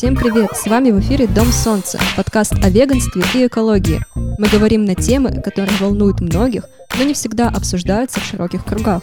Всем привет! С вами в эфире Дом Солнца, подкаст о веганстве и экологии. Мы говорим на темы, которые волнуют многих, но не всегда обсуждаются в широких кругах.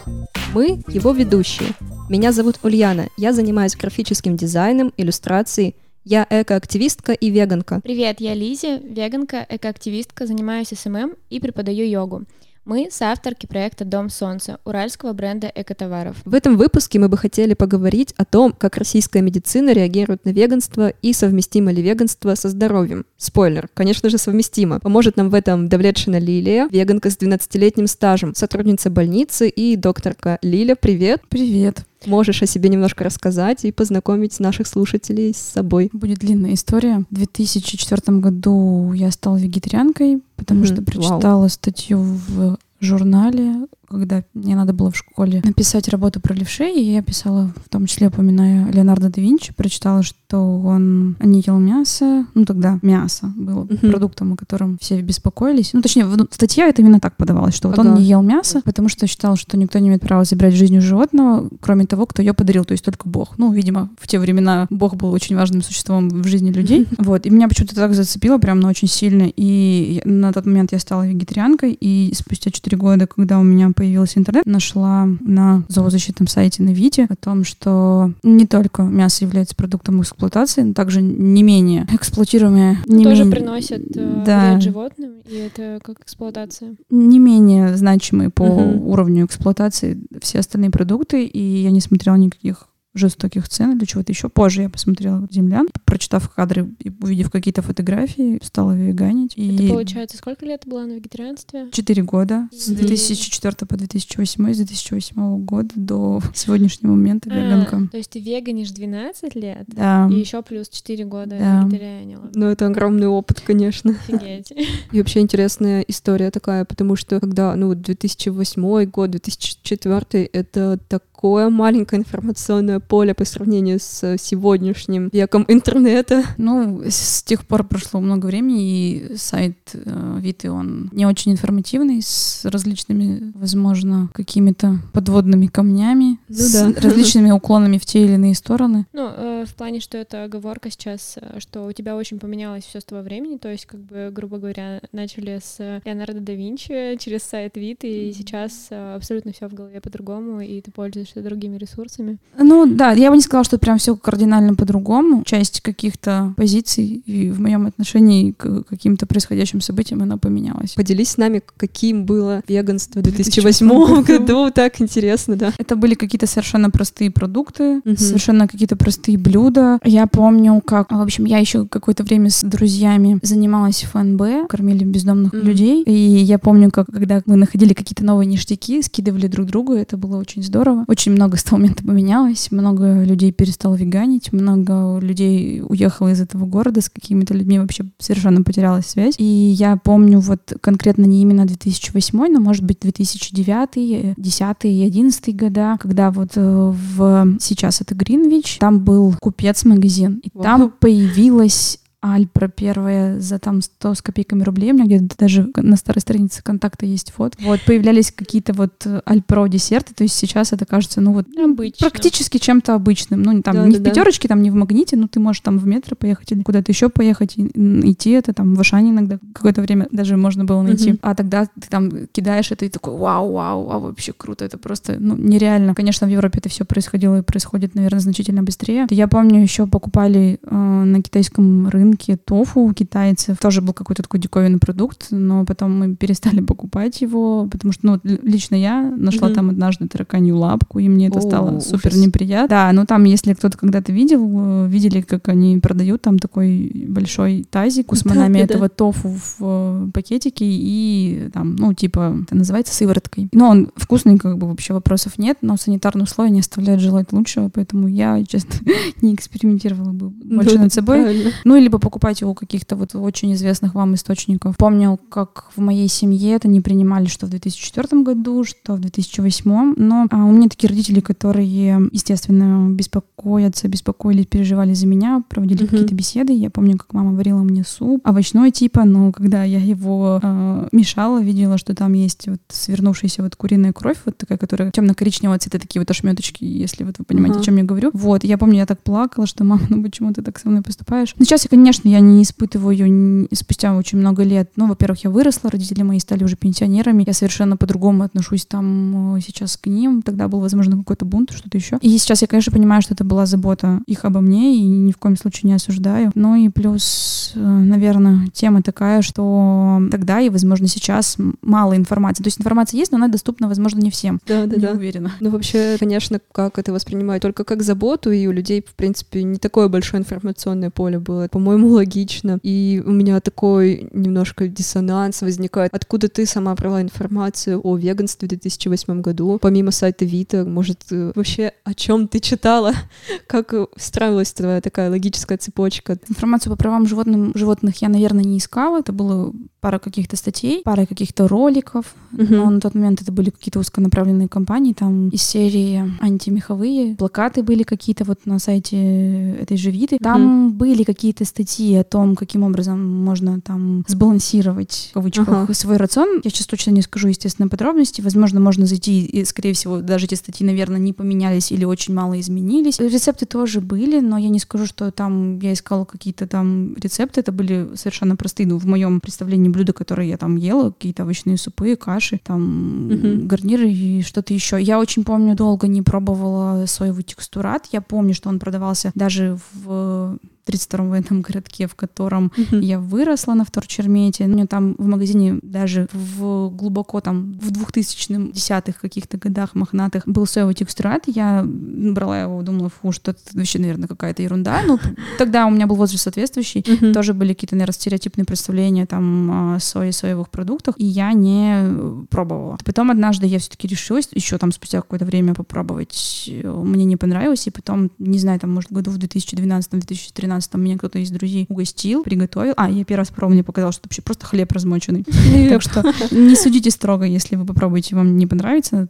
Мы — его ведущие. Меня зовут Ульяна, я занимаюсь графическим дизайном, иллюстрацией, я экоактивистка и веганка. Привет, я Лиза, веганка, экоактивистка, занимаюсь SMM и преподаю йогу. Мы соавторки проекта «Дом солнца» уральского бренда экотоваров. В этом выпуске мы бы хотели поговорить о том, как российская медицина реагирует на веганство и совместимо ли веганство со здоровьем. Спойлер, конечно же, совместимо. Поможет нам в этом Давлетшина Лилия, веганка с 12-летним стажем, сотрудница больницы и докторка. Лиля, привет! Привет! Можешь о себе немножко рассказать и познакомить наших слушателей с собой. Будет длинная история. В 2004 году я стала вегетарианкой, потому mm-hmm. что прочитала Вау. статью в журнале когда мне надо было в школе написать работу про левшей, и я писала, в том числе упоминая Леонардо да Винчи, прочитала, что он не ел мясо, ну тогда мясо было uh-huh. продуктом, о котором все беспокоились. Ну точнее, статья это именно так подавалась, что ага. вот он не ел мясо, потому что считал, что никто не имеет права забирать жизнь у животного, кроме того, кто ее подарил, то есть только Бог. Ну, видимо, в те времена Бог был очень важным существом в жизни людей. Вот, и меня почему-то так зацепило прям, ну, очень сильно, и на тот момент я стала вегетарианкой, и спустя 4 года, когда у меня появился интернет, нашла на зоозащитном сайте на Вите о том, что не только мясо является продуктом эксплуатации, но также не менее эксплуатируемое... Не тоже менее... приносит э, да. вред животным, и это как эксплуатация. Не менее значимые по угу. уровню эксплуатации все остальные продукты, и я не смотрела никаких жестоких цен или чего-то еще. Позже я посмотрела «Землян», прочитав кадры и увидев какие-то фотографии, стала веганить. И... Это получается, сколько лет была на вегетарианстве? Четыре года. С 2004 по 2008, с 2008 года до сегодняшнего момента а, веганка. То есть ты веганишь 12 лет? Да. И еще плюс 4 года да. вегетарианила? Ну, это огромный опыт, конечно. Офигеть. И вообще интересная история такая, потому что когда, ну, 2008 год, 2004, это такое маленькое информационное поле по сравнению с сегодняшним веком интернета. Ну, с тех пор прошло много времени, и сайт э, Виты, он не очень информативный, с различными, возможно, какими-то подводными камнями, ну, с да. различными уклонами в те или иные стороны. Ну, э, в плане, что это оговорка сейчас, э, что у тебя очень поменялось все с того времени, то есть, как бы, грубо говоря, начали с Леонардо да Винчи через сайт Виты, и сейчас э, абсолютно все в голове по-другому, и ты пользуешься другими ресурсами. Ну, да, я бы не сказала, что прям все кардинально по-другому. Часть каких-то позиций и в моем отношении к каким-то происходящим событиям она поменялась. Поделись с нами, каким было веганство в 2008 году. Так интересно, да. Это были какие-то совершенно простые продукты, совершенно какие-то простые блюда. Я помню, как, в общем, я еще какое-то время с друзьями занималась ФНБ, кормили бездомных людей. И я помню, как когда мы находили какие-то новые ништяки, скидывали друг другу, это было очень здорово. Очень много с того момента поменялось, много людей перестало веганить, много людей уехало из этого города, с какими-то людьми вообще совершенно потерялась связь. И я помню вот конкретно не именно 2008, но может быть 2009, 10 и 11 года, когда вот э, в сейчас это Гринвич, там был купец-магазин, и там появилась Альпра первая за там 100 с копейками рублей. У меня где-то даже на старой странице контакта есть фото. Вот, появлялись какие-то вот Альпро десерты, то есть сейчас это кажется, ну вот, Обычно. практически чем-то обычным. Ну, там, да, не да, в пятерочке, да. там, не в магните, но ты можешь там в метро поехать или куда-то еще поехать, и, идти это там в Ашане иногда какое-то время даже можно было найти. Угу. А тогда ты там кидаешь это и такой, вау, вау, вау, вообще круто, это просто, ну, нереально. Конечно, в Европе это все происходило и происходит, наверное, значительно быстрее. Я помню, еще покупали э, на китайском рынке рынке тофу у китайцев. Тоже был какой-то такой диковинный продукт, но потом мы перестали покупать его, потому что, ну, лично я нашла mm-hmm. там однажды тараканью лапку, и мне это О, стало супер неприятно. Да, ну там, если кто-то когда-то видел, э, видели, как они продают там такой большой тазик с манами этого тофу в э, пакетике и там, ну, типа, это называется сывороткой. Но он вкусный, как бы вообще вопросов нет, но санитарные условия не оставляют желать лучшего, поэтому я, честно, не экспериментировала бы больше над собой. Ну, или либо покупать у каких-то вот очень известных вам источников. Помню, как в моей семье это не принимали, что в 2004 году, что в 2008. Но а, у меня такие родители, которые, естественно, беспокоятся, беспокоились, переживали за меня, проводили mm-hmm. какие-то беседы. Я помню, как мама варила мне суп овощной типа, но когда я его э, мешала, видела, что там есть вот свернувшаяся вот куриная кровь, вот такая, которая темно-коричневого цвета, такие вот ошметочки, если вот вы понимаете, uh-huh. о чем я говорю. Вот, я помню, я так плакала, что мама, ну почему ты так со мной поступаешь? Но сейчас, я, конечно, я не испытываю ее спустя очень много лет. Ну, во-первых, я выросла, родители мои стали уже пенсионерами, я совершенно по-другому отношусь там э, сейчас к ним. Тогда был, возможно, какой-то бунт, что-то еще. И сейчас я, конечно, понимаю, что это была забота их обо мне, и ни в коем случае не осуждаю. Ну и плюс, э, наверное, тема такая, что тогда и, возможно, сейчас мало информации. То есть информация есть, но она доступна, возможно, не всем. Да, да, не да. уверена. Ну, вообще, конечно, как это воспринимают? Только как заботу, и у людей, в принципе, не такое большое информационное поле было. По-моему, логично. И у меня такой немножко диссонанс возникает. Откуда ты сама брала информацию о веганстве в 2008 году? Помимо сайта Вита, может, э, вообще о чем ты читала? Как встраивалась твоя такая логическая цепочка? Информацию по правам животным, животных я, наверное, не искала. Это было пара каких-то статей, пара каких-то роликов, uh-huh. но на тот момент это были какие-то узконаправленные кампании, там из серии антимеховые, плакаты были какие-то вот на сайте этой же Виты. Там uh-huh. были какие-то статьи о том, каким образом можно там сбалансировать, в кавычках, uh-huh. свой рацион. Я сейчас точно не скажу, естественно, подробности. Возможно, можно зайти, и, скорее всего, даже эти статьи, наверное, не поменялись или очень мало изменились. Рецепты тоже были, но я не скажу, что там я искала какие-то там рецепты. Это были совершенно простые, ну, в моем представлении блюда, которые я там ела, какие-то овощные супы, каши, там uh-huh. гарниры и что-то еще. Я очень помню, долго не пробовала соевый текстурат. Я помню, что он продавался даже в 32-м военном городке, в котором uh-huh. я выросла на вторчермете. У меня там в магазине даже в глубоко там в 2000-х, десятых каких-то годах мохнатых был соевый текстурат. Я брала его, думала, фу, что это вообще, наверное, какая-то ерунда. Но тогда у меня был возраст соответствующий. Uh-huh. Тоже были какие-то, наверное, стереотипные представления там о сое, соевых продуктах. И я не пробовала. Потом однажды я все-таки решилась, еще там спустя какое-то время попробовать. Мне не понравилось. И потом, не знаю, там, может, году в 2012-2013 2015 меня кто-то из друзей угостил, приготовил. А, я первый раз попробовала, мне показалось, что это вообще просто хлеб размоченный. Так что не судите строго, если вы попробуете, вам не понравится.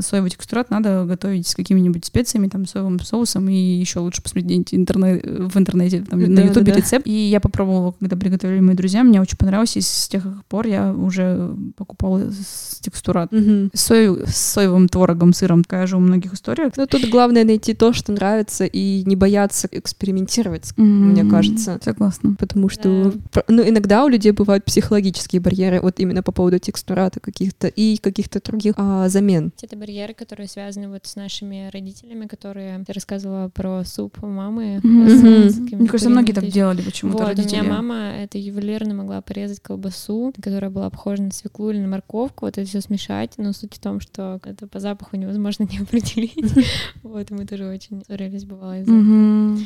Соевый текстурат надо готовить с какими-нибудь специями, там, соевым соусом, и еще лучше посмотреть интернет, в интернете, там, на ютубе рецепт. И я попробовала, когда приготовили мои друзья, мне очень понравилось, и с тех пор я уже покупала текстурат. С соевым творогом, сыром, такая же у многих история. Ну, тут главное найти то, что нравится, и не бояться экспериментировать мне кажется. Согласна. Потому что, ну, иногда у людей бывают психологические барьеры, вот именно по поводу текстурата каких-то и каких-то других а, замен. Это барьеры, которые связаны вот с нашими родителями, которые ты рассказывала про суп мамы. Mm-hmm. Мне кажется, многие так делали почему-то вот, родители. У меня мама это ювелирно могла порезать колбасу, которая была похожа на свеклу или на морковку, вот это все смешать, но суть в том, что это по запаху невозможно не определить. Вот, мы тоже очень ссорились, бывало из-за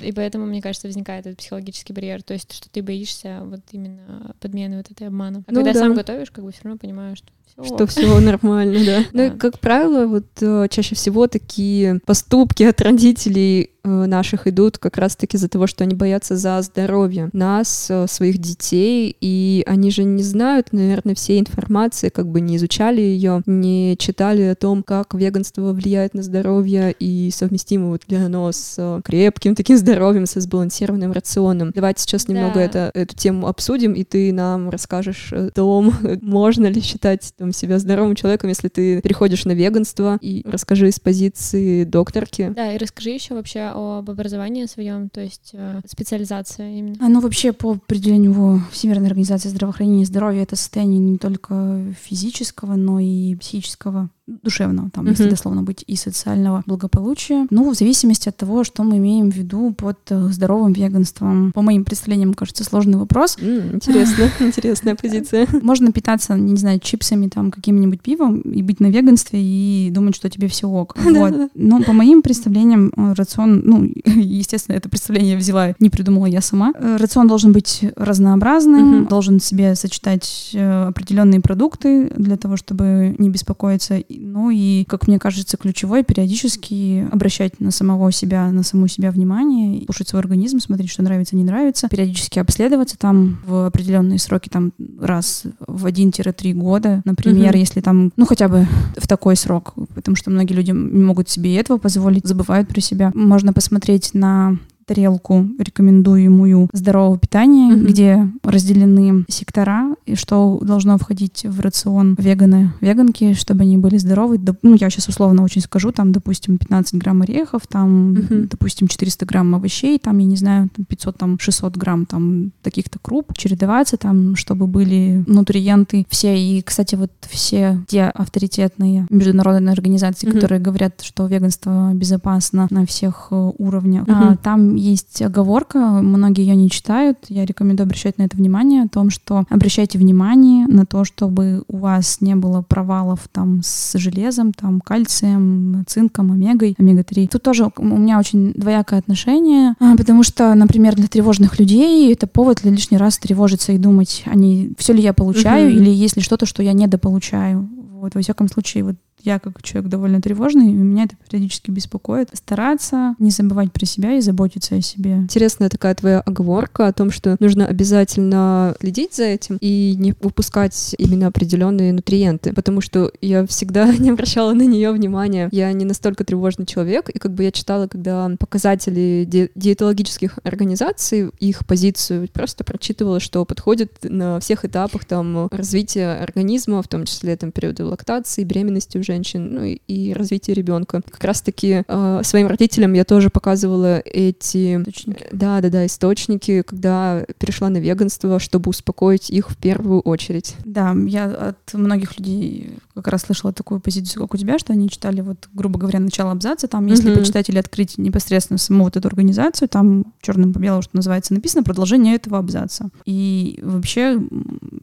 И поэтому, мне кажется, возникает возникает этот психологический барьер, то есть что ты боишься вот именно подмены вот этой обмана. А ну, когда да. сам готовишь, как бы все равно понимаешь, что все. Что все нормально, да. Ну как правило, вот э, чаще всего такие поступки от родителей Э, наших идут как раз-таки из-за того, что они боятся за здоровье нас, э, своих детей, и они же не знают, наверное, всей информации, как бы не изучали ее, не читали о том, как веганство влияет на здоровье и совместимо вот ли оно с крепким таким здоровьем, со сбалансированным рационом. Давайте сейчас немного да. это, эту тему обсудим, и ты нам расскажешь о том, можно ли считать там, себя здоровым человеком, если ты переходишь на веганство, и расскажи из позиции докторки. Да, и расскажи еще вообще об образовании своем, то есть э, специализация именно? А, ну, вообще, по определению Всемирной организации здравоохранения и здоровья, это состояние не только физического, но и психического душевного, там, uh-huh. если дословно быть, и социального благополучия. Ну, в зависимости от того, что мы имеем в виду под э, здоровым веганством. По моим представлениям, кажется, сложный вопрос. Mm, интересно, интересная позиция. Можно питаться, не знаю, чипсами там, каким-нибудь пивом и быть на веганстве и думать, что тебе все ок. Вот. Но по моим представлениям э, рацион, ну, естественно, это представление я взяла, не придумала я сама. Э, рацион должен быть разнообразным, должен в себе сочетать определенные продукты для того, чтобы не беспокоиться. Ну и, как мне кажется, ключевое периодически обращать на самого себя, на саму себя внимание, слушать свой организм, смотреть, что нравится, не нравится, периодически обследоваться там в определенные сроки, там раз в 1-3 года, например, mm-hmm. если там, ну хотя бы в такой срок, потому что многие люди не могут себе этого позволить, забывают про себя. Можно посмотреть на тарелку рекомендуемую здорового питания, mm-hmm. где разделены сектора, и что должно входить в рацион веганы, веганки, чтобы они были здоровы. Ну, я сейчас условно очень скажу, там, допустим, 15 грамм орехов, там, mm-hmm. допустим, 400 грамм овощей, там, я не знаю, 500, там, 600 грамм, там, таких-то круп, чередоваться, там, чтобы были нутриенты все. И, кстати, вот все те авторитетные международные организации, mm-hmm. которые говорят, что веганство безопасно на всех э, уровнях, mm-hmm. а, там есть оговорка, многие ее не читают. Я рекомендую обращать на это внимание, о том, что обращайте внимание на то, чтобы у вас не было провалов там с железом, там кальцием, цинком, омегой, омега-3. Тут тоже у меня очень двоякое отношение, а, потому что, например, для тревожных людей это повод для лишний раз тревожиться и думать, они все ли я получаю, угу. или есть ли что-то, что я недополучаю. Вот, во всяком случае, вот я как человек довольно тревожный, и меня это периодически беспокоит. Стараться не забывать про себя и заботиться о себе. Интересная такая твоя оговорка о том, что нужно обязательно следить за этим и не выпускать именно определенные нутриенты, потому что я всегда не обращала на нее внимания. Я не настолько тревожный человек, и как бы я читала, когда показатели ди- диетологических организаций, их позицию, просто прочитывала, что подходит на всех этапах там развития организма, в том числе там периоды лактации, беременности уже женщин, ну и, развитие ребенка. Как раз-таки э, своим родителям я тоже показывала эти... Источники. Да, да, да, источники, когда перешла на веганство, чтобы успокоить их в первую очередь. Да, я от многих людей как раз слышала такую позицию, как у тебя, что они читали, вот, грубо говоря, начало абзаца, там, если mm-hmm. почитать или открыть непосредственно саму вот эту организацию, там черным по белому, что называется, написано продолжение этого абзаца. И вообще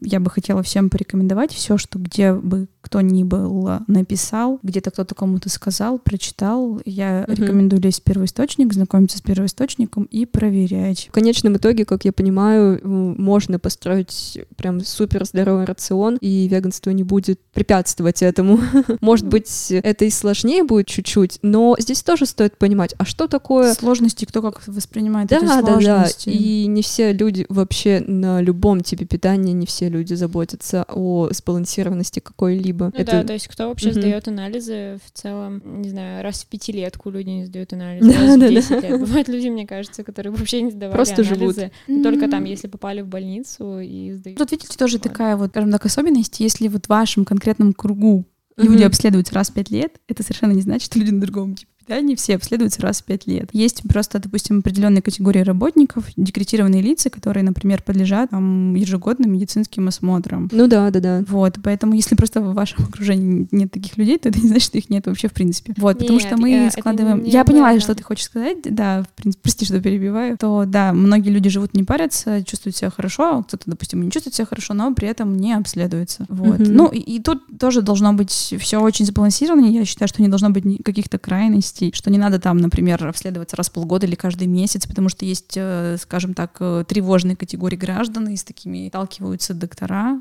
я бы хотела всем порекомендовать все, что где бы кто ни был написал, где-то кто-то кому-то сказал, прочитал, я mm-hmm. рекомендую лезть в первоисточник, знакомиться с первоисточником и проверять. В конечном итоге, как я понимаю, можно построить прям супер здоровый рацион, и веганство не будет препятствовать этому. Может быть, это и сложнее будет чуть-чуть, но здесь тоже стоит понимать, а что такое... Сложности, кто как воспринимает да, эти сложности. Да, да, и не все люди вообще на любом типе питания, не все люди заботятся о сбалансированности какой-либо. Ну это... да, то есть кто вообще mm-hmm. сдает анализы в целом, не знаю, раз в пятилетку люди не сдают анализы, раз в 10 лет. Бывают люди, мне кажется, которые вообще не сдавали Просто анализы, живут. только там, если попали в больницу и сдают. Тут, видите, тоже такая вот, скажем так, особенность, если вот в вашем конкретном кругу. Люди обследуются раз в пять лет, это совершенно не значит, что люди на другом да, они все обследуются раз в пять лет. Есть просто, допустим, определенные категории работников, декретированные лица, которые, например, подлежат там, ежегодным медицинским осмотрам. Ну да, да, да. Вот, поэтому если просто в вашем окружении нет таких людей, то это не значит, что их нет вообще в принципе. Вот, нет, потому что мы я, складываем... Я поняла, что ты хочешь сказать, да, в принципе, прости, что перебиваю, то да, многие люди живут не парятся, чувствуют себя хорошо, а кто-то, допустим, не чувствует себя хорошо, но при этом не обследуется. Вот. Mm-hmm. Ну, и, и тут тоже должно быть все очень сбалансировано. Я считаю, что не должно быть каких-то крайностей областей, что не надо там, например, обследоваться раз в полгода или каждый месяц, потому что есть, э, скажем так, э, тревожные категории граждан, и с такими сталкиваются доктора,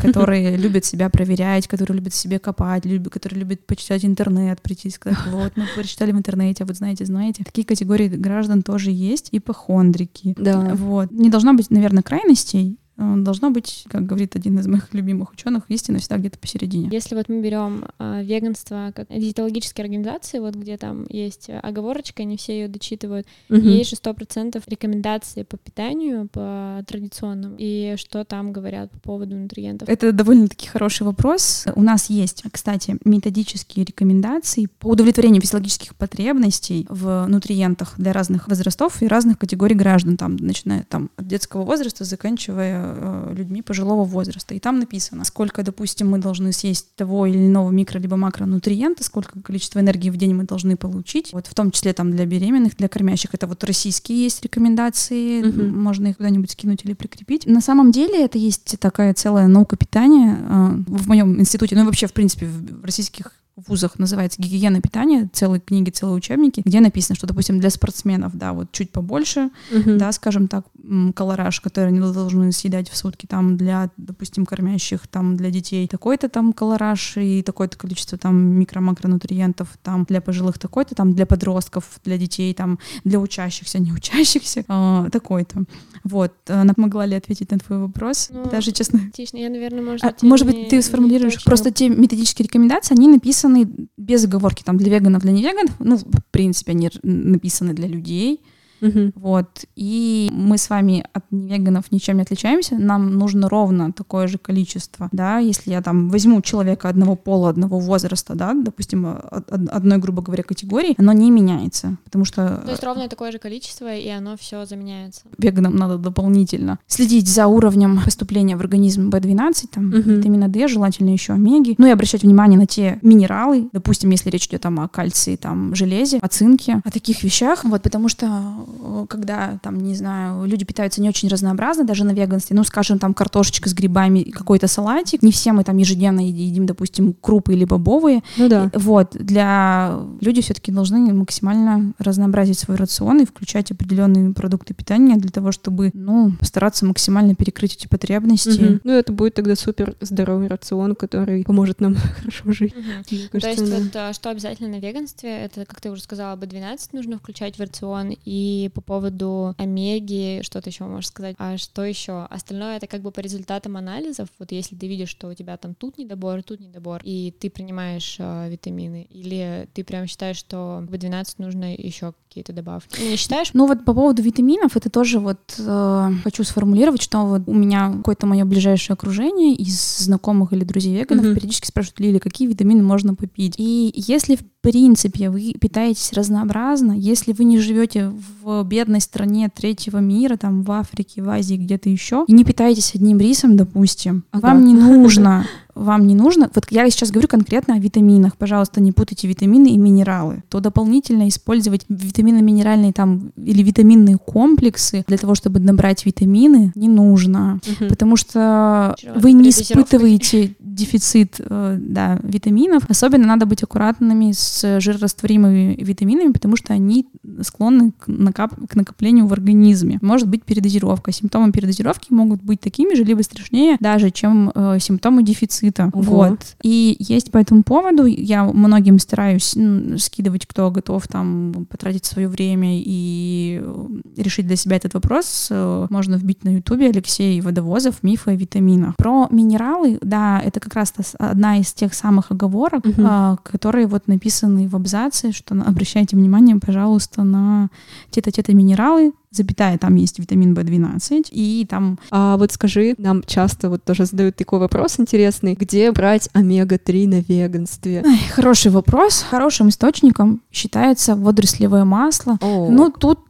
которые любят себя проверять, которые любят себе копать, которые любят почитать интернет, прийти и сказать, вот, мы прочитали в интернете, а вот знаете, знаете. Такие категории граждан тоже есть, ипохондрики. Да. Вот. Не должно быть, наверное, крайностей, должно быть, как говорит один из моих любимых ученых, истина всегда где-то посередине. Если вот мы берем э, веганство как диетологические организации, вот где там есть оговорочка, не все ее дочитывают, угу. есть же сто процентов рекомендации по питанию, по традиционному, и что там говорят по поводу нутриентов? Это довольно-таки хороший вопрос. У нас есть, кстати, методические рекомендации по удовлетворению физиологических потребностей в нутриентах для разных возрастов и разных категорий граждан, там, начиная там, от детского возраста, заканчивая э, людьми пожилого возраста. И там написано, сколько, допустим, мы должны съесть того или иного микро- либо макронутриента, сколько количества энергии в день мы должны получить. Вот в том числе там для беременных, для кормящих. Это вот российские есть рекомендации, угу. можно их куда-нибудь скинуть или прикрепить. На самом деле это есть такая целая наука питания э, в моем институте, ну и вообще, в принципе, в российских в вузах называется «Гигиена питания», целые книги, целые учебники, где написано, что, допустим, для спортсменов, да, вот чуть побольше, uh-huh. да, скажем так, колораж, который они должны съедать в сутки, там для, допустим, кормящих, там для детей такой-то там колораж и такое-то количество там микро-макронутриентов, там для пожилых такой-то, там для подростков, для детей, там для учащихся, не учащихся, э, такой-то. Вот, она могла ли ответить на твой вопрос? Ну, Даже честно. Отлично, я, наверное, может а, может быть, ты сформулируешь просто те методические рекомендации, они написаны без оговорки там для веганов, для невеганов, ну, в принципе, они написаны для людей, Угу. Вот. И мы с вами от веганов ничем не отличаемся. Нам нужно ровно такое же количество. Да, если я там возьму человека одного пола, одного возраста, да, допустим, одной, грубо говоря, категории, оно не меняется. Потому что... То есть ровно такое же количество, и оно все заменяется. Веганам надо дополнительно следить за уровнем поступления в организм B12, там, угу. витамина D, желательно еще омеги. Ну и обращать внимание на те минералы, допустим, если речь идет там, о кальции, там, железе, о цинке, о таких вещах. Вот, потому что когда, там, не знаю, люди питаются не очень разнообразно, даже на веганстве, ну, скажем, там, картошечка с грибами, какой-то салатик, не все мы там ежедневно едим, допустим, крупы или бобовые. Ну да. Вот, для люди все-таки должны максимально разнообразить свой рацион и включать определенные продукты питания для того, чтобы, ну, постараться максимально перекрыть эти потребности. Угу. Ну, это будет тогда супер здоровый рацион, который поможет нам хорошо жить. Угу. То есть вот а, что обязательно на веганстве, это, как ты уже сказала, B12 нужно включать в рацион и по пововоду омеги, что-то еще можешь сказать? А что еще? Остальное это как бы по результатам анализов. Вот если ты видишь, что у тебя там тут недобор, тут недобор, и ты принимаешь э, витамины, или ты прям считаешь, что в 12 нужно еще какие-то добавки? Не считаешь? Ну вот по поводу витаминов, это тоже вот э, хочу сформулировать, что вот у меня какое-то мое ближайшее окружение из знакомых или друзей веганов mm-hmm. периодически спрашивают, Лили, какие витамины можно попить? И если в принципе вы питаетесь разнообразно, если вы не живете в бедной стране третьего мира, там в Африке, в Азии, где-то еще, и не питаетесь одним рисом, допустим, ага. вам не нужно вам не нужно, вот я сейчас говорю конкретно о витаминах, пожалуйста, не путайте витамины и минералы, то дополнительно использовать витаминно-минеральные там или витаминные комплексы для того, чтобы набрать витамины, не нужно, угу. потому что Вчера вы не испытываете дефицит э, да, витаминов. Особенно надо быть аккуратными с жирорастворимыми витаминами, потому что они склонны к, накап к накоплению в организме. Может быть передозировка. Симптомы передозировки могут быть такими же, либо страшнее даже, чем э, симптомы дефицита. Ого. Вот. И есть по этому поводу, я многим стараюсь ну, скидывать, кто готов там потратить свое время и э, решить для себя этот вопрос. Э, можно вбить на ютубе Алексей Водовозов «Мифы о витаминах». Про минералы, да, это как раз одна из тех самых оговорок, угу. которые вот написаны в абзаце, что обращайте внимание, пожалуйста, на те-то-те-то минералы, запятая, там есть витамин В12, и там... А вот скажи, нам часто вот тоже задают такой вопрос интересный, где брать омега-3 на веганстве? Ай, хороший вопрос. Хорошим источником считается водорослевое масло. О. Ну, тут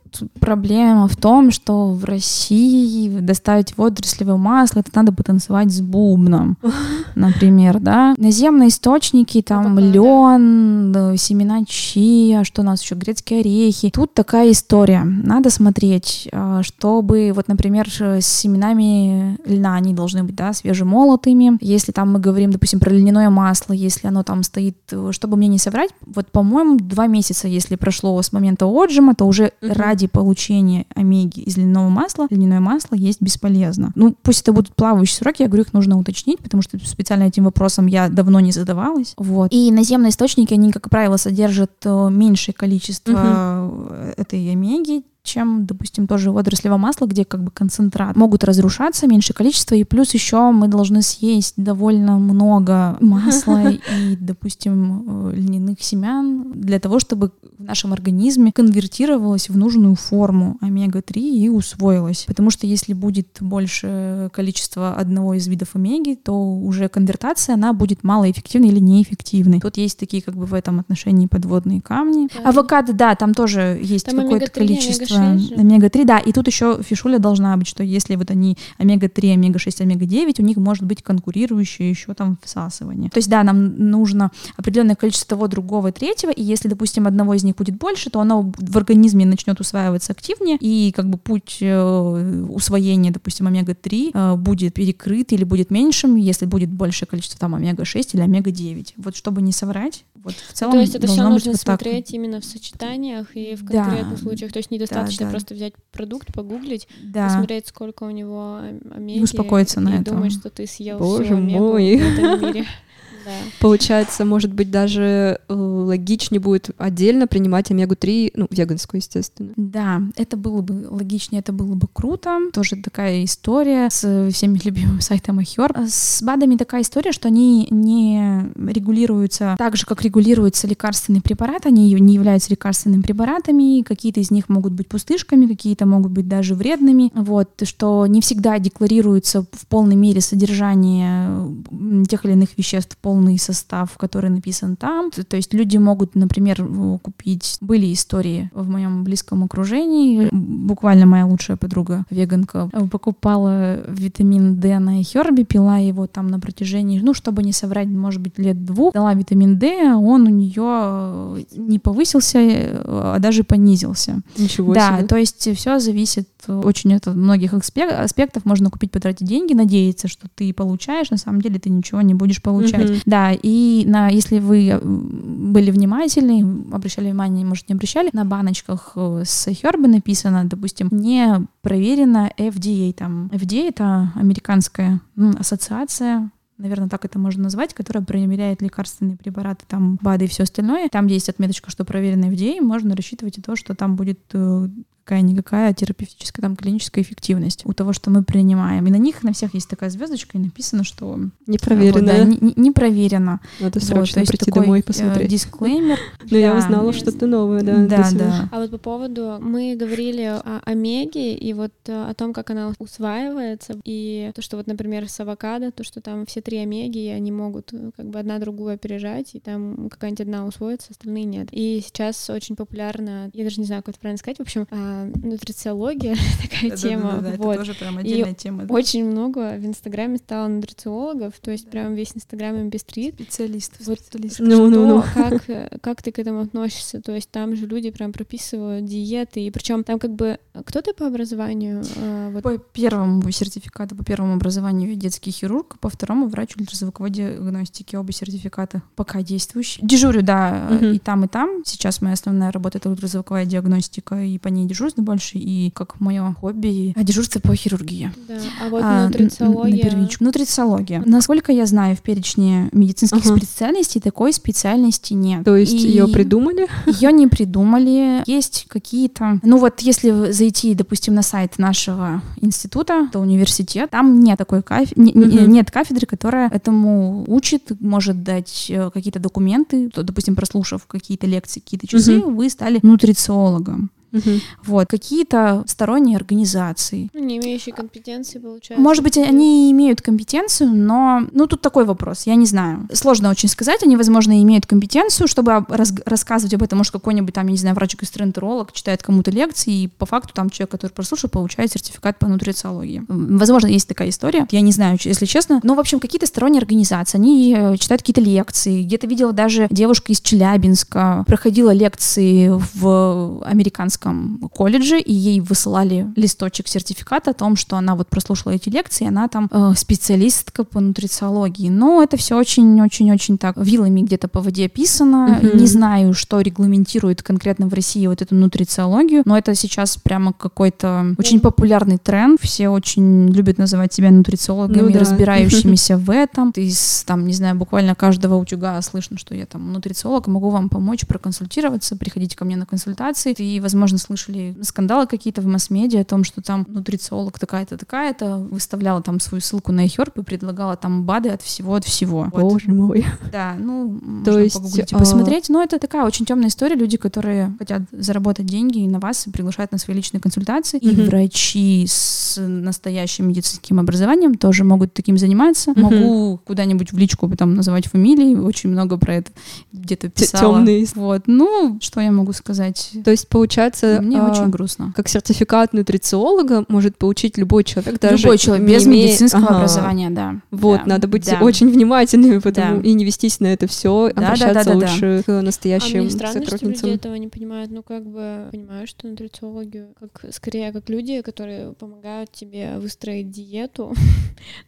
проблема в том, что в России доставить водорослевое масло, это надо потанцевать с бубном, например, да. Наземные источники, там лен, да, семена чия, что у нас еще, грецкие орехи. Тут такая история. Надо смотреть, а, чтобы, вот, например, с семенами льна они должны быть, да, свежемолотыми. Если там мы говорим, допустим, про льняное масло, если оно там стоит, чтобы мне не соврать, вот, по-моему, два месяца, если прошло с момента отжима, то уже ради ради получения омеги из льняного масла льняное масло есть бесполезно. Ну, пусть это будут плавающие сроки, я говорю, их нужно уточнить, потому что специально этим вопросом я давно не задавалась. Вот. И наземные источники, они, как правило, содержат э, меньшее количество угу. этой омеги, чем, допустим, тоже водорослевое масло, где как бы концентрат могут разрушаться меньшее количество, и плюс еще мы должны съесть довольно много масла и, допустим, э, льняных семян для того, чтобы в нашем организме конвертировалось в нужную форму омега-3 и усвоилось. Потому что если будет больше количества одного из видов омеги, то уже конвертация, она будет малоэффективной или неэффективной. Тут есть такие как бы в этом отношении подводные камни. Да. Авокадо, да, там тоже есть какое-то количество омега-3, да, и тут еще фишуля должна быть, что если вот они омега-3, омега-6, омега-9, у них может быть конкурирующее еще там всасывание. То есть, да, нам нужно определенное количество того, другого, третьего, и если, допустим, одного из них будет больше, то оно в организме начнет усваиваться активнее, и как бы путь э, усвоения, допустим, омега-3 э, будет перекрыт или будет меньшим, если будет большее количество там омега-6 или омега-9. Вот чтобы не соврать, вот в целом То есть это все нужно вот смотреть так. именно в сочетаниях и в конкретных да. случаях. То есть недостаточно да, да. просто взять продукт, погуглить, да. посмотреть, сколько у него омеги. И успокоиться на и этом. думать, что ты съел Боже всю мой. в этом мире. Да. Получается, может быть, даже э, логичнее будет отдельно принимать омегу-3, ну, веганскую, естественно. Да, это было бы логичнее, это было бы круто. Тоже такая история с всеми любимым сайтом Ахер. С БАДами такая история, что они не регулируются так же, как регулируются лекарственные препараты. Они не являются лекарственными препаратами. Какие-то из них могут быть пустышками, какие-то могут быть даже вредными. Вот, что не всегда декларируется в полной мере содержание тех или иных веществ, полный состав, который написан там. То есть люди могут, например, купить... Были истории в моем близком окружении. Буквально моя лучшая подруга, веганка, покупала витамин D на Хербе, пила его там на протяжении, ну, чтобы не соврать, может быть, лет двух. Дала витамин D, он у нее не повысился, а даже понизился. Ничего да, себе. то есть все зависит очень от многих аспектов. Можно купить, потратить деньги, надеяться, что ты получаешь, на самом деле ты ничего не будешь получать. Mm-hmm. Да, и на, если вы были внимательны, обращали внимание, может, не обращали, на баночках э, с Хербы написано, допустим, не проверено FDA. Там FDA — это американская ассоциация наверное, так это можно назвать, которая проверяет лекарственные препараты, там, БАДы и все остальное. Там есть отметочка, что проверено FDA, можно рассчитывать и то, что там будет э, какая-никакая терапевтическая, там, клиническая эффективность у того, что мы принимаем. И на них, на всех есть такая звездочка, и написано, что... Не проверено. да, не, не проверено. Надо срочно вот, прийти домой и посмотреть. Э, дисклеймер. Но я узнала что-то новое, да. Да, да. А вот по поводу... Мы говорили о омеге и вот э, о том, как она усваивается, и то, что вот, например, с авокадо, то, что там все три омеги, они могут э, как бы одна другую опережать, и там какая-нибудь одна усвоится, остальные нет. И сейчас очень популярна, я даже не знаю, как это правильно сказать, в общем, а, нутрициология такая да, тема. Да, да, да, вот. это тоже прям отдельная и тема. Да. Очень много в Инстаграме стало нутрициологов, то есть да. прям весь Инстаграм им пестрит. Специалистов, вот специалистов. Ну, ну, ну. Как, как ты к этому относишься? То есть там же люди прям прописывают диеты, и причем там как бы кто ты по образованию? А, вот. По первому сертификату, по первому образованию детский хирург, по второму врач ультразвуковой диагностики, оба сертификата пока действующие. Дежурю, да, угу. и там, и там. Сейчас моя основная работа — это ультразвуковая диагностика, и по ней дежурство больше, и как мое хобби — дежурство по хирургии. Да. А вот а, нутрициология? На первичку. Нутрициология. Насколько я знаю, в перечне медицинских ага. специальностей такой специальности нет. То есть ее придумали? Ее не придумали. Есть какие-то... Ну вот если зайти, допустим, на сайт нашего института, то университет, там нет такой каф... угу. нет кафедры, которая этому учит, может дать э, какие-то документы, то, допустим, прослушав какие-то лекции, какие-то часы, угу. вы стали нутрициологом. Угу. Вот, какие-то сторонние организации. Ну, не имеющие компетенции, получается. Может быть, они имеют компетенцию, но, ну, тут такой вопрос, я не знаю. Сложно очень сказать, они, возможно, имеют компетенцию, чтобы раз рассказывать об этом, может, какой-нибудь там, я не знаю, врач-гастроэнтеролог читает кому-то лекции, и по факту там человек, который прослушал, получает сертификат по нутрициологии. Возможно, есть такая история, я не знаю, если честно. Но, в общем, какие-то сторонние организации, они э, читают какие-то лекции. Где-то видела даже девушка из Челябинска, проходила лекции в американском медицинском колледже, и ей высылали листочек сертификата о том, что она вот прослушала эти лекции, она там э, специалистка по нутрициологии. Но это все очень-очень-очень так вилами где-то по воде описано. Mm-hmm. Не знаю, что регламентирует конкретно в России вот эту нутрициологию, но это сейчас прямо какой-то очень популярный тренд. Все очень любят называть себя нутрициологами, ну, да. разбирающимися в этом. Из, там, не знаю, буквально каждого утюга слышно, что я там нутрициолог, могу вам помочь, проконсультироваться, приходите ко мне на консультации. И, возможно, возможно, слышали скандалы какие-то в масс-медиа о том, что там нутрициолог такая-то, такая-то выставляла там свою ссылку на Эхерп и предлагала там БАДы от всего, от всего. Боже вот. мой. Да, ну, То можно есть, погуглить и а... посмотреть. Но это такая очень темная история. Люди, которые хотят заработать деньги на вас и приглашают на свои личные консультации. Mm-hmm. И врачи с настоящим медицинским образованием тоже могут таким заниматься. Mm-hmm. Могу куда-нибудь в личку потом называть фамилии. Очень много про это где-то писала. Темные. Вот. Ну, что я могу сказать? То есть, получается, получается... Мне а, очень грустно. Как сертификат нутрициолога может получить любой человек, даже Любой человек без имея- медицинского Ага. образования, да. Вот, Да, надо быть да. очень внимательными, потому Да. и не вестись на это все, Да, да, обращаться да, да, да. лучше к А настоящим мне странно, что люди сотрудницам. этого не понимают. Ну, как бы понимаю, что нутрициологи, как скорее как люди, которые помогают тебе выстроить диету.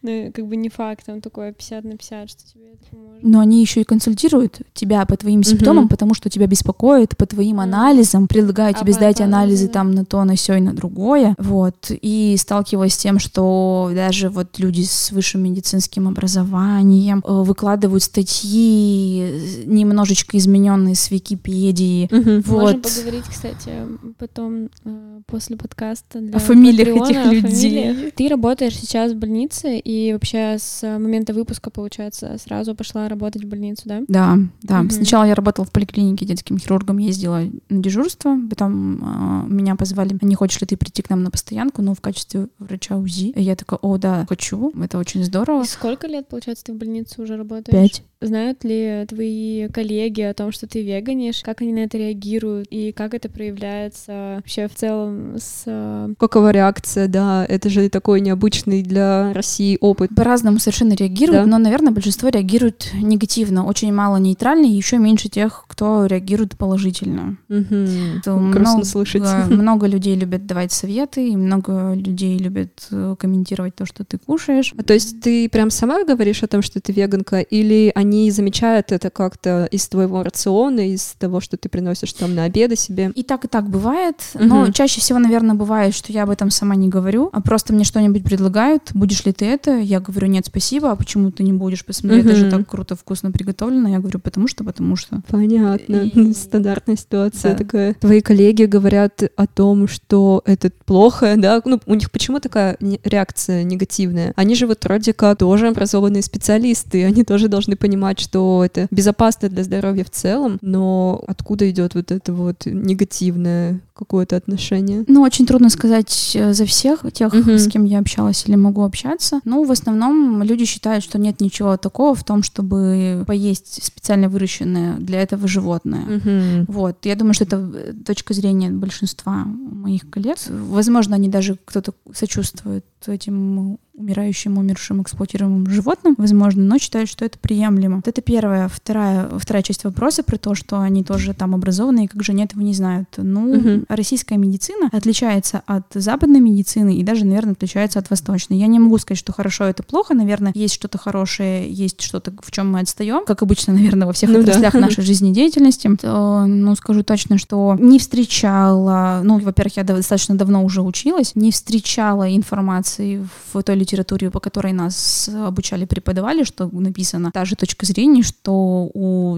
Ну, как бы не факт, там такое 50 на 50, что тебе это поможет. Но они еще и консультируют тебя по твоим симптомам, потому что тебя беспокоит, по твоим анализам, предлагают тебе А, сдать анализы там на то, на все и на другое. Вот. И сталкиваясь с тем, что даже вот люди с высшим медицинским образованием э, выкладывают статьи, э, немножечко измененные с Википедии. Мгм. Вот. Можем поговорить, кстати, потом э, после подкаста для О фамилиях Патреона, этих людей. фамилиях. Ты работаешь сейчас в больнице и вообще с момента выпуска, получается, сразу пошла работать в больницу, да? Да, да. Мгм. Сначала я работала в поликлинике детским хирургом, ездила на дежурство, потом а, меня позвали, не хочешь ли ты прийти к нам на постоянку, ну, в качестве врача УЗИ. И я такая, о, да, хочу, это очень здорово. И сколько лет, получается, ты в больнице уже работаешь? Пять. Знают ли твои коллеги о том, что ты веганишь? Как они на это реагируют? И как это проявляется вообще в целом с... э, Какова реакция, да, это же такой необычный для России опыт. По-разному совершенно реагируют, Да. но, наверное, большинство реагирует негативно. Очень мало нейтрально, и еще меньше тех, кто реагирует положительно. Грустно много, слышать. много людей любят давать советы, и много людей любят э, комментировать то, что ты кушаешь. А то есть ты прям сама говоришь о том, что ты веганка, или они замечают это как-то из твоего рациона, из того, что ты приносишь там на обеды себе? И так, и так бывает. Но Мгм. чаще всего, наверное, бывает, что я об этом сама не говорю, а просто мне что-нибудь предлагают. Будешь ли ты это? Я говорю, нет, спасибо. А почему ты не будешь? Посмотри, это же так круто, вкусно приготовлено. Я говорю, потому что, потому что. Понятно. И- Стандартная ситуация Да. такая. Твои коллеги говорят о том, что это плохо, да? Ну, у них почему такая не- реакция негативная? Они же вот вроде как тоже образованные специалисты, они тоже должны понимать, что это безопасно для здоровья в целом, но откуда идет вот это вот негативное какое-то отношение? Ну, очень трудно сказать э, за всех тех, Мгм. с кем я общалась или могу общаться. Ну, в основном люди считают, что нет ничего такого в том, чтобы поесть специально выращенное для этого животное. Мгм. Вот, я думаю, что это э, точка зрения большинства моих коллег. Возможно, они даже кто-то сочувствует этим умирающим, умершим, эксплуатируемым животным, возможно, но считают, что это приемлемо. Вот это первая. Вторая, вторая часть вопроса про то, что они тоже там образованные, как же они этого не знают. Ну, Мгм. российская медицина отличается от западной медицины и даже, наверное, отличается от восточной. Я не могу сказать, что хорошо, это плохо. Наверное, есть что-то хорошее, есть что-то, в чем мы отстаем, как обычно, наверное, во всех Ну да. отраслях нашей жизнедеятельности. То, ну, скажу точно, что не встречала, ну, во-первых, я достаточно давно уже училась, не встречала информации в той литературе, по которой нас обучали, преподавали, что написано та же точка зрения, что у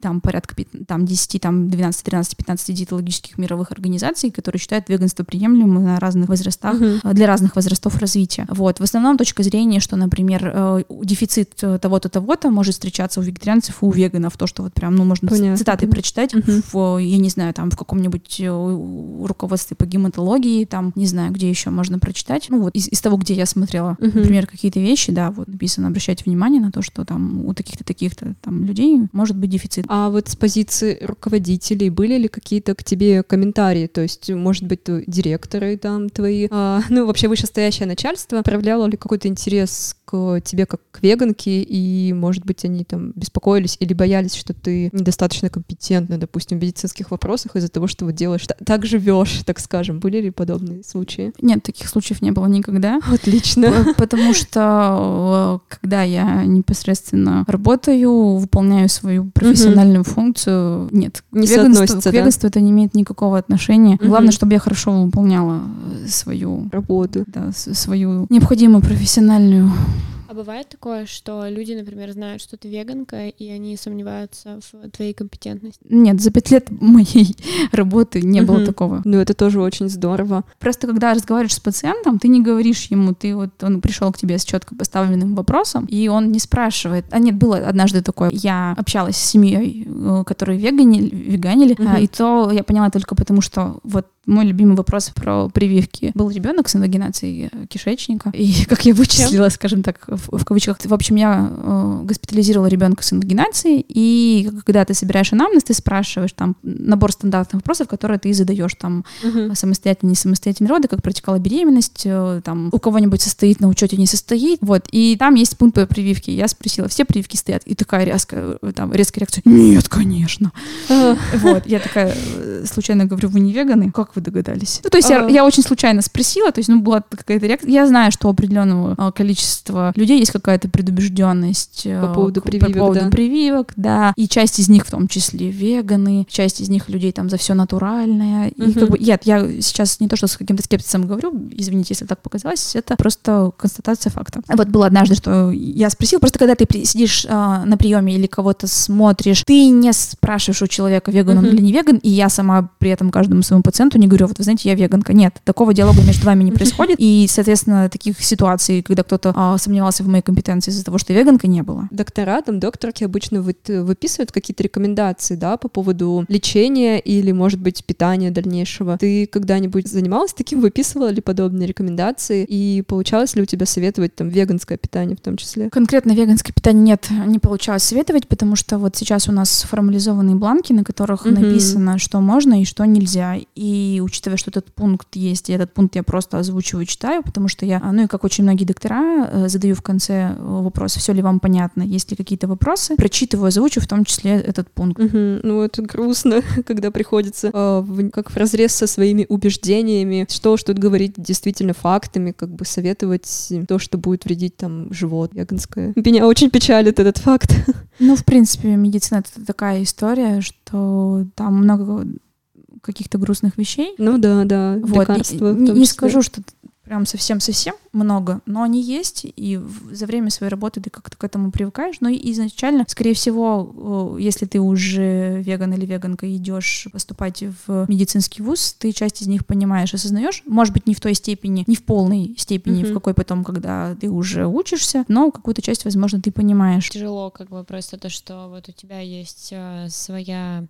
там порядка там 10, там 12, 13, 15 диетологических мировых организаций, которые считают веганство приемлемым на разных возрастах, э, для разных возрастов развития. Вот. В основном точка зрения, что, например, э, дефицит э, того-то, того-то может встречаться у вегетарианцев и у веганов. То, что вот прям, ну, можно Понятно, цитаты понятно. прочитать Мгм. в, я не знаю, там в каком-нибудь руководстве по гематологии, там, не знаю, где еще можно прочитать. Ну, вот из, из того, где я смотрела, Мгм. например, какие-то вещи, да, вот написано, обращайте внимание на то, что там у таких-то, таких-то там людей может быть дефицит. А вот с позиции руководителей были ли какие-то к тебе комментарии? То есть, может быть, директоры там твои, а, ну, вообще вышестоящее начальство проявляло ли какой-то интерес к тебе как к веганке, и, может быть, они там беспокоились или боялись, что ты недостаточно компетентна, допустим, в медицинских вопросах из-за того, что вот делаешь, та- так живешь, так скажем. Были ли подобные случаи? Нет, таких случаев не было никогда. Отлично. Потому что э, когда я непосредственно работаю, выполняю свою профессиональную функцию, нет, Не к веганству, к да? веганству это не имеет никакого отношения. Мгм. Главное, чтобы я хорошо выполняла э, свою, Работу. да, свою необходимую профессиональную бывает такое, что люди, например, знают, что ты веганка, и они сомневаются в твоей компетентности? Нет, за пять лет моей работы не было такого. Ну, это тоже очень здорово. Просто когда разговариваешь с пациентом, ты не говоришь ему, ты вот он пришел к тебе с четко поставленным вопросом, и он не спрашивает. А нет, было однажды такое. Я общалась с семьей, э, которые веганили, веганили, а, и то я поняла только потому, что вот мой любимый вопрос про прививки. Был ребенок с инвагинацией э, кишечника, и как я вычислила, скажем так, в, в кавычках, в общем, я э, госпитализировала ребенка с инвагинацией, и когда ты собираешь анамнез, ты спрашиваешь там набор стандартных вопросов, которые ты задаешь там uh-huh. самостоятельно, не самостоятельно роды, как протекала беременность, э, там у кого-нибудь состоит на учете, не состоит, вот, и там есть пункт по прививке. Я спросила, все прививки стоят? И такая резкая, э, там, резкая реакция, нет, конечно. Вот, я такая э, случайно говорю, вы не веганы? Как вы догадались? Ну, то есть uh-huh. я, я очень случайно спросила, то есть, ну, была какая-то реакция. Я знаю, что у определенного а, количества людей есть какая-то предубежденность по поводу прививок, по поводу да. прививок, да, и часть из них в том числе веганы, часть из них людей там за все натуральное. И uh-huh. как бы, нет, я сейчас не то, что с каким-то скептицем говорю, извините, если так показалось, это просто констатация факта. Вот было однажды, что я спросила, просто когда ты сидишь а, на приеме или кого-то смотришь, ты не спрашиваешь у человека, веган он uh-huh. или не веган, и я сама при этом каждому своему пациенту не говорю, вот вы знаете, я веганка. Нет, такого диалога между вами не происходит, и, соответственно, таких ситуаций, когда кто-то а, сомневался в моей компетенции из-за того, что я веганка, не было. Доктора, там, докторки обычно вы, выписывают какие-то рекомендации, да, по поводу лечения или, может быть, питания дальнейшего. Ты когда-нибудь занималась таким, выписывала ли подобные рекомендации, и получалось ли у тебя советовать там веганское питание в том числе? Конкретно веганское питание нет, не получалось советовать, потому что вот сейчас у нас формализованные бланки, на которых mm-hmm. написано, что можно и что нельзя. И учитывая, что этот пункт есть, и этот пункт я просто озвучиваю, читаю, потому что я, ну и как очень многие доктора, э, задаю в конце вопрос, все ли вам понятно, есть ли какие-то вопросы, прочитываю, озвучу в том числе этот пункт. Mm-hmm. Ну это грустно, когда приходится э, в, как в разрез со своими убеждениями, что что говорить действительно фактами, как бы советовать то, что будет вредить там живот веганское. Меня очень печалит этот факт. Ну, в принципе, медицина — это такая история, что там много каких-то грустных вещей. Ну да, да, вот. лекарства. Не, не скажу, что прям совсем-совсем много, но они есть, и за время своей работы ты как-то к этому привыкаешь. Но изначально, скорее всего, если ты уже веган или веганка идешь поступать в медицинский вуз, ты часть из них понимаешь, осознаешь. Может быть, не в той степени, не в полной степени, mm-hmm. в какой потом, когда ты уже учишься, но какую-то часть, возможно, ты понимаешь. Тяжело, как бы просто то, что вот у тебя есть э, своя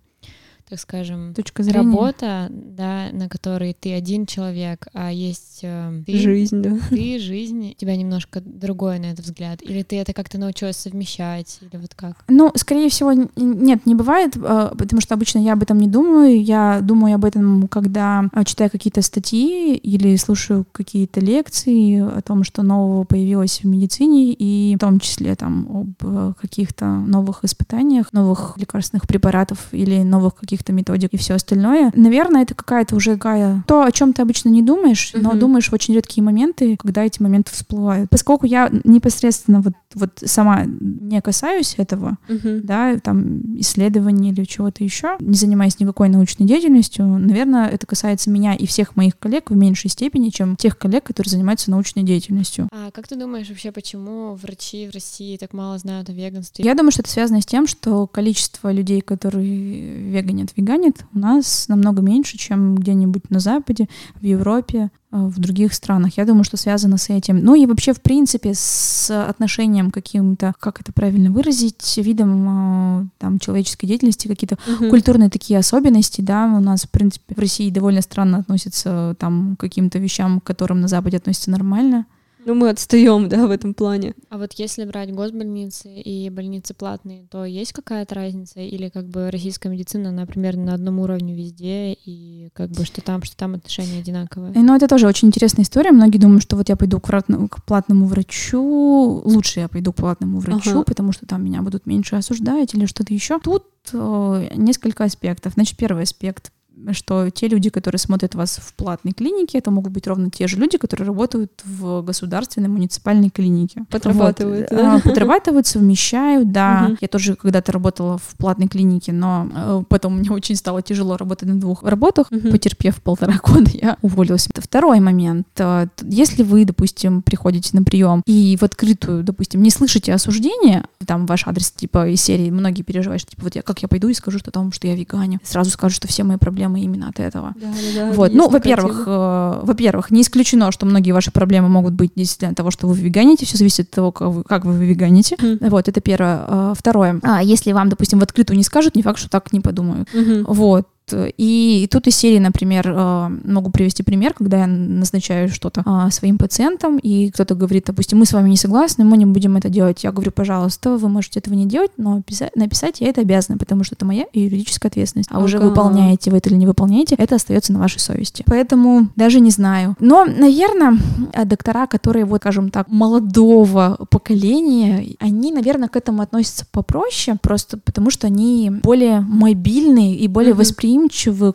так скажем, Точка зрения. работа, да, на которой ты один человек, а есть э, ты, жизнь, да. Ты, жизнь, у тебя немножко другой на этот взгляд. Или ты это как-то научилась совмещать, или вот как? Ну, скорее всего, нет, не бывает, э, потому что обычно я об этом не думаю. Я думаю об этом, когда э, читаю какие-то статьи или слушаю какие-то лекции о том, что нового появилось в медицине, и в том числе там об э, каких-то новых испытаниях, новых лекарственных препаратов или новых каких каких-то методик и все остальное. Наверное, это какая-то уже такая то, о чем ты обычно не думаешь, но mm-hmm. думаешь в очень редкие моменты, когда эти моменты всплывают. Поскольку я непосредственно вот, вот сама не касаюсь этого, mm-hmm. да, там исследований или чего-то еще, не занимаясь никакой научной деятельностью, наверное, это касается меня и всех моих коллег в меньшей степени, чем тех коллег, которые занимаются научной деятельностью. А как ты думаешь вообще, почему врачи в России так мало знают о веганстве? Я думаю, что это связано с тем, что количество людей, которые веганят, нет, веганит у нас намного меньше, чем где-нибудь на Западе, в Европе, э, в других странах. Я думаю, что связано с этим. Ну и вообще, в принципе, с отношением каким-то, как это правильно выразить, видом э, там человеческой деятельности, какие-то угу. культурные такие особенности, да, у нас, в принципе, в России довольно странно относятся там к каким-то вещам, к которым на Западе относятся нормально. Ну, мы отстаем, да, в этом плане. А вот если брать госбольницы и больницы платные, то есть какая-то разница? Или как бы российская медицина, она примерно на одном уровне везде, и как бы что там, что там отношения одинаковые? Ну, это тоже очень интересная история. Многие думают, что вот я пойду к, платному, к платному врачу, лучше я пойду к платному врачу, ага. потому что там меня будут меньше осуждать или что-то еще. Тут э, несколько аспектов. Значит, первый аспект что те люди, которые смотрят вас в платной клинике, это могут быть ровно те же люди, которые работают в государственной муниципальной клинике. Подрабатывают, вот. да? А, подрабатывают, совмещают, да. Угу. Я тоже когда-то работала в платной клинике, но э, потом мне очень стало тяжело работать на двух работах. Угу. Потерпев полтора года, я уволилась. Это второй момент. Э, если вы, допустим, приходите на прием и в открытую, допустим, не слышите осуждения, там ваш адрес, типа, из серии, многие переживают, что, типа, вот я, как я пойду и скажу что там, что я веганю. Сразу скажу, что все мои проблемы проблемы именно от этого. Да, да, да, вот. Ну, во-первых, э, во-первых, не исключено, что многие ваши проблемы могут быть действительно от того, что вы веганите, все зависит от того, как вы, как вы веганите. Mm. Вот, это первое. Э, второе, а, если вам, допустим, в открытую не скажут, не факт, что так не подумают. Mm-hmm. Вот И, и тут из серии, например, э, могу привести пример, когда я назначаю что-то а, своим пациентам, и кто-то говорит, допустим, мы с вами не согласны, мы не будем это делать. Я говорю, пожалуйста, вы можете этого не делать, но написать я это обязана, потому что это моя юридическая ответственность. А ага. уже выполняете вы это или не выполняете, это остается на вашей совести. Поэтому даже не знаю. Но, наверное, доктора, которые, вот, скажем так, молодого поколения, они, наверное, к этому относятся попроще, просто потому что они более мобильные и более mm-hmm. восприимчивы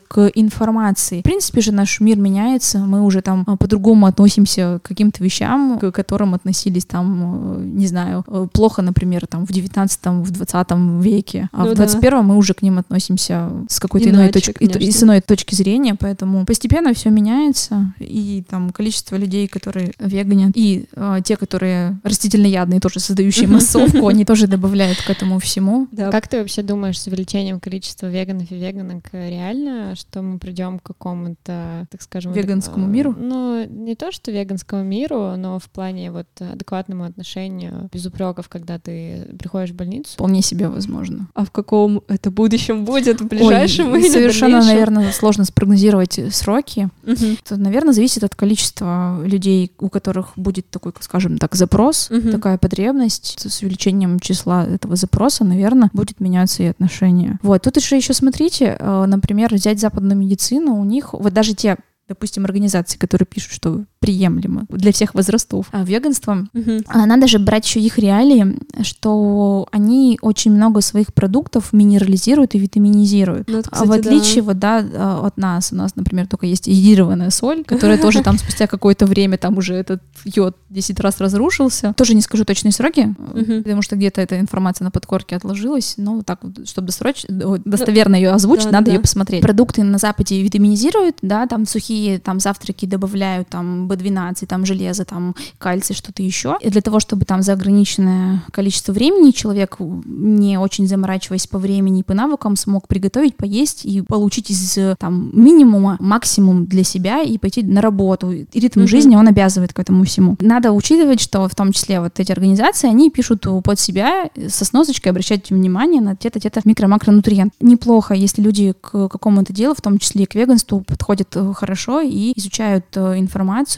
к информации. В принципе же наш мир меняется, мы уже там а, по-другому относимся к каким-то вещам, к которым относились там, э, не знаю, э, плохо, например, там в 19 в 20 веке, а ну, в 21 да. мы уже к ним относимся с какой-то иной точки, и, с иной точки зрения, поэтому постепенно все меняется, и там количество людей, которые веганят, и э, те, которые растительноядные, тоже создающие массовку, они тоже добавляют к этому всему. Как ты вообще думаешь, с увеличением количества веганов и веганок реально, что мы придем к какому-то, так скажем, веганскому миру? Ну, не то, что веганскому миру, но в плане вот адекватному отношению, без упреков, когда ты приходишь в больницу. Вполне себе возможно. А в каком это будущем будет? В ближайшем Ой, или Совершенно, наверное, сложно спрогнозировать сроки. Угу. Это, наверное, зависит от количества людей, у которых будет такой, скажем так, запрос, угу. такая потребность. С увеличением числа этого запроса, наверное, будет меняться и отношения. Вот. Тут еще еще смотрите, э, например, взять западную медицину, у них вот даже те допустим, организации, которые пишут, что приемлемо для всех возрастов. А веганство, угу. надо же брать еще их реалии, что они очень много своих продуктов минерализируют и витаминизируют. Ну, кстати, а в отличие да. вот, да, а, от нас, у нас, например, только есть йодированная соль, которая тоже там спустя какое-то время там уже этот йод 10 раз разрушился. Тоже не скажу точные сроки, потому что где-то эта информация на подкорке отложилась, но так вот, чтобы досрочно, достоверно ее озвучить, надо ее посмотреть. Продукты на Западе витаминизируют, да, там сухие там завтраки добавляют там B12, там железо, там кальций, что-то еще. И для того, чтобы там за ограниченное количество времени человек, не очень заморачиваясь по времени и по навыкам, смог приготовить, поесть и получить из там минимума максимум для себя и пойти на работу. И ритм mm-hmm. жизни, он обязывает к этому всему. Надо учитывать, что в том числе вот эти организации, они пишут под себя со сносочкой, обращайте внимание на те-то, те-то микро-макронутриент. Неплохо, если люди к какому-то делу, в том числе и к веганству, подходят э, хорошо и изучают э,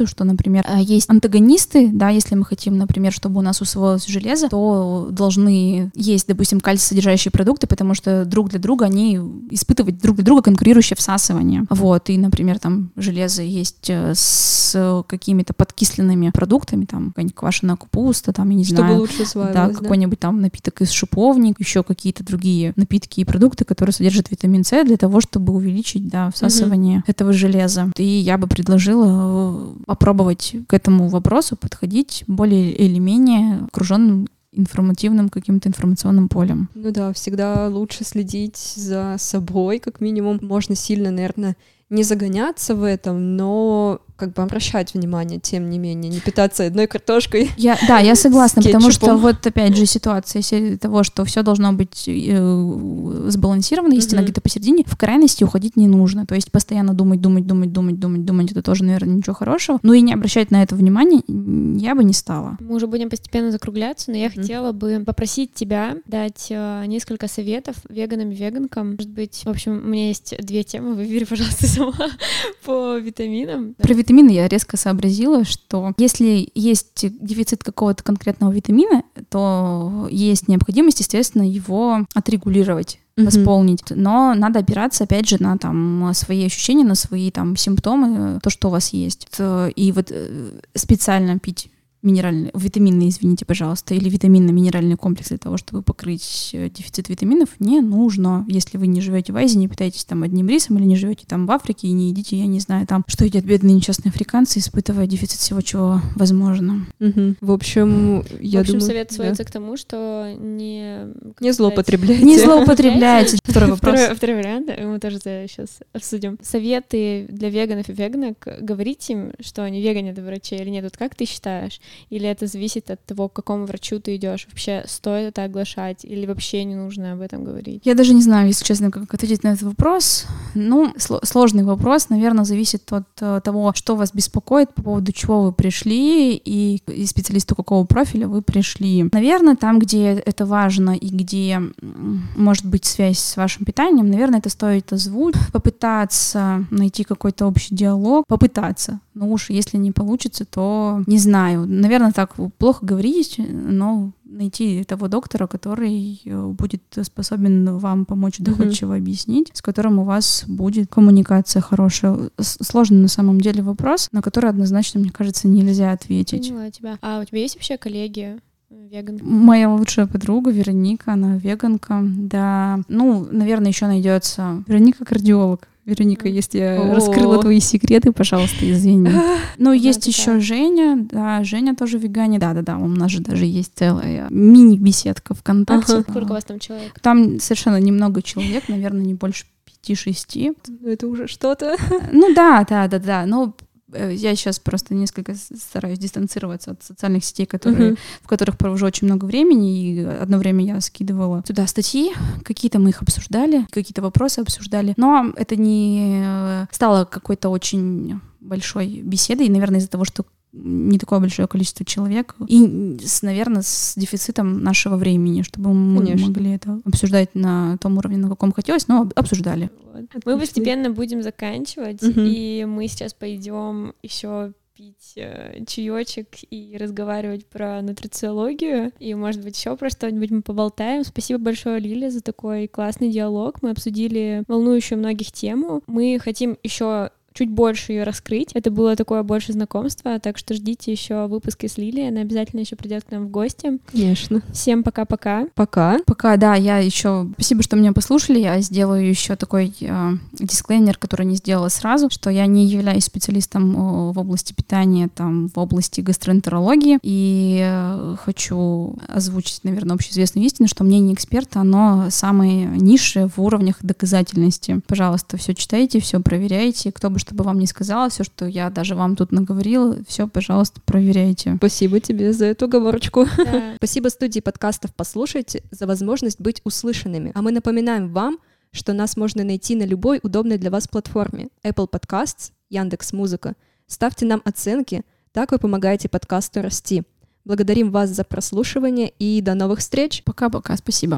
что, например, э, есть антагонисты, да, если мы хотим, например, чтобы у нас усвоилось железо, то должны есть, допустим, кальций-содержащие продукты, потому что друг для друга они испытывают друг для друга конкурирующее всасывание. Вот, и, например, там железо есть э, с какими-то подкисленными продуктами, там какая-нибудь квашеная капуста, там, я не чтобы знаю. лучше да, какой-нибудь там напиток из шиповник, еще какие-то другие напитки и продукты, которые содержат витамин С для того, чтобы увеличить, да, всасывание угу. этого железа. И я бы предложила э, попробовать к этому вопросу подходить более или менее окруженным информативным каким-то информационным полем. Ну да, всегда лучше следить за собой, как минимум. Можно сильно, наверное, не загоняться в этом, но как бы обращать внимание, тем не менее, не питаться одной картошкой. Я, да, я согласна, потому что вот опять же ситуация того, что все должно быть э, сбалансировано, истина mm-hmm. где-то посередине, в крайности уходить не нужно. То есть постоянно думать, думать, думать, думать, думать, думать, это тоже, наверное, ничего хорошего. Но и не обращать на это внимание я бы не стала. Мы уже будем постепенно закругляться, но я mm-hmm. хотела бы попросить тебя дать э, несколько советов веганам и веганкам. Может быть, в общем, у меня есть две темы, выбери, пожалуйста, сама по витаминам. Про витамины я резко сообразила, что если есть дефицит какого-то конкретного витамина, то есть необходимость, естественно, его отрегулировать восполнить. Mm-hmm. Но надо опираться, опять же, на там свои ощущения, на свои там симптомы, то, что у вас есть. И вот э, специально пить минеральный, витаминный, извините, пожалуйста, или витаминно-минеральный комплекс для того, чтобы покрыть э, дефицит витаминов, не нужно. Если вы не живете в Азии, не питаетесь там одним рисом, или не живете там в Африке и не едите, я не знаю, там, что едят бедные несчастные африканцы, испытывая дефицит всего, чего возможно. Угу. В общем, я в общем, думаю... совет сводится да. к тому, что не... Не злоупотребляйте. Не злоупотребляйте. Второй вопрос. Второй вариант, мы тоже сейчас обсудим. Советы для веганов и веганок. Говорить им, что они веганят врачи или нет. Вот как ты считаешь? Или это зависит от того, к какому врачу ты идешь? Вообще стоит это оглашать или вообще не нужно об этом говорить? Я даже не знаю, если честно, как ответить на этот вопрос. Ну, сложный вопрос, наверное, зависит от э, того, что вас беспокоит, по поводу чего вы пришли и, и специалисту какого профиля вы пришли. Наверное, там, где это важно и где может быть связь с вашим питанием, наверное, это стоит озвучить, попытаться найти какой-то общий диалог, попытаться. Ну уж если не получится, то не знаю. Наверное, так плохо говорить, но найти того доктора, который э, будет способен вам помочь доходчиво mm-hmm. объяснить, с которым у вас будет коммуникация хорошая. Сложный на самом деле вопрос, на который однозначно, мне кажется, нельзя ответить. Поняла тебя. А у тебя есть вообще коллеги, веганка? Моя лучшая подруга Вероника, она веганка, да. Ну, наверное, еще найдется Вероника кардиолог. Вероника, если я О-о-о. раскрыла твои секреты, пожалуйста, извини. Ну, есть еще Женя, да, Женя тоже веганит. Да-да-да, у нас же даже есть целая мини-беседка ВКонтакте. Сколько у вас там человек? Там совершенно немного человек, наверное, не больше пяти-шести. Ну, это уже что-то. Ну да, да, да, да. Но я сейчас просто несколько стараюсь дистанцироваться от социальных сетей, которые, uh-huh. в которых провожу очень много времени, и одно время я скидывала туда статьи, какие-то мы их обсуждали, какие-то вопросы обсуждали, но это не э, стало какой-то очень большой беседой, и, наверное, из-за того, что не такое большое количество человек. И, с, наверное, с дефицитом нашего времени, чтобы мы Конечно. могли это обсуждать на том уровне, на каком хотелось, но обсуждали. Мы постепенно будем заканчивать, угу. и мы сейчас пойдем еще пить э, чаечек и разговаривать про нутрициологию. И, может быть, еще про что-нибудь мы поболтаем. Спасибо большое, Лилия, за такой классный диалог. Мы обсудили волнующую многих тему. Мы хотим еще чуть больше ее раскрыть. Это было такое больше знакомство, так что ждите еще выпуски с Лилией, она обязательно еще придет к нам в гости. Конечно. Всем пока-пока. Пока. Пока, да, я еще... Спасибо, что меня послушали. Я сделаю еще такой э, дисклеймер, который не сделала сразу, что я не являюсь специалистом э, в области питания, там, в области гастроэнтерологии, и э, хочу озвучить, наверное, общеизвестную истину, что мнение эксперта, оно самое низшее в уровнях доказательности. Пожалуйста, все читайте, все проверяйте. Кто бы чтобы вам не сказала, все, что я даже вам тут наговорила, все, пожалуйста, проверяйте. Спасибо тебе за эту оговорочку. Да. Спасибо студии подкастов «Послушайте» за возможность быть услышанными. А мы напоминаем вам, что нас можно найти на любой удобной для вас платформе. Apple Podcasts, Яндекс Музыка. Ставьте нам оценки, так вы помогаете подкасту расти. Благодарим вас за прослушивание и до новых встреч. Пока-пока, спасибо.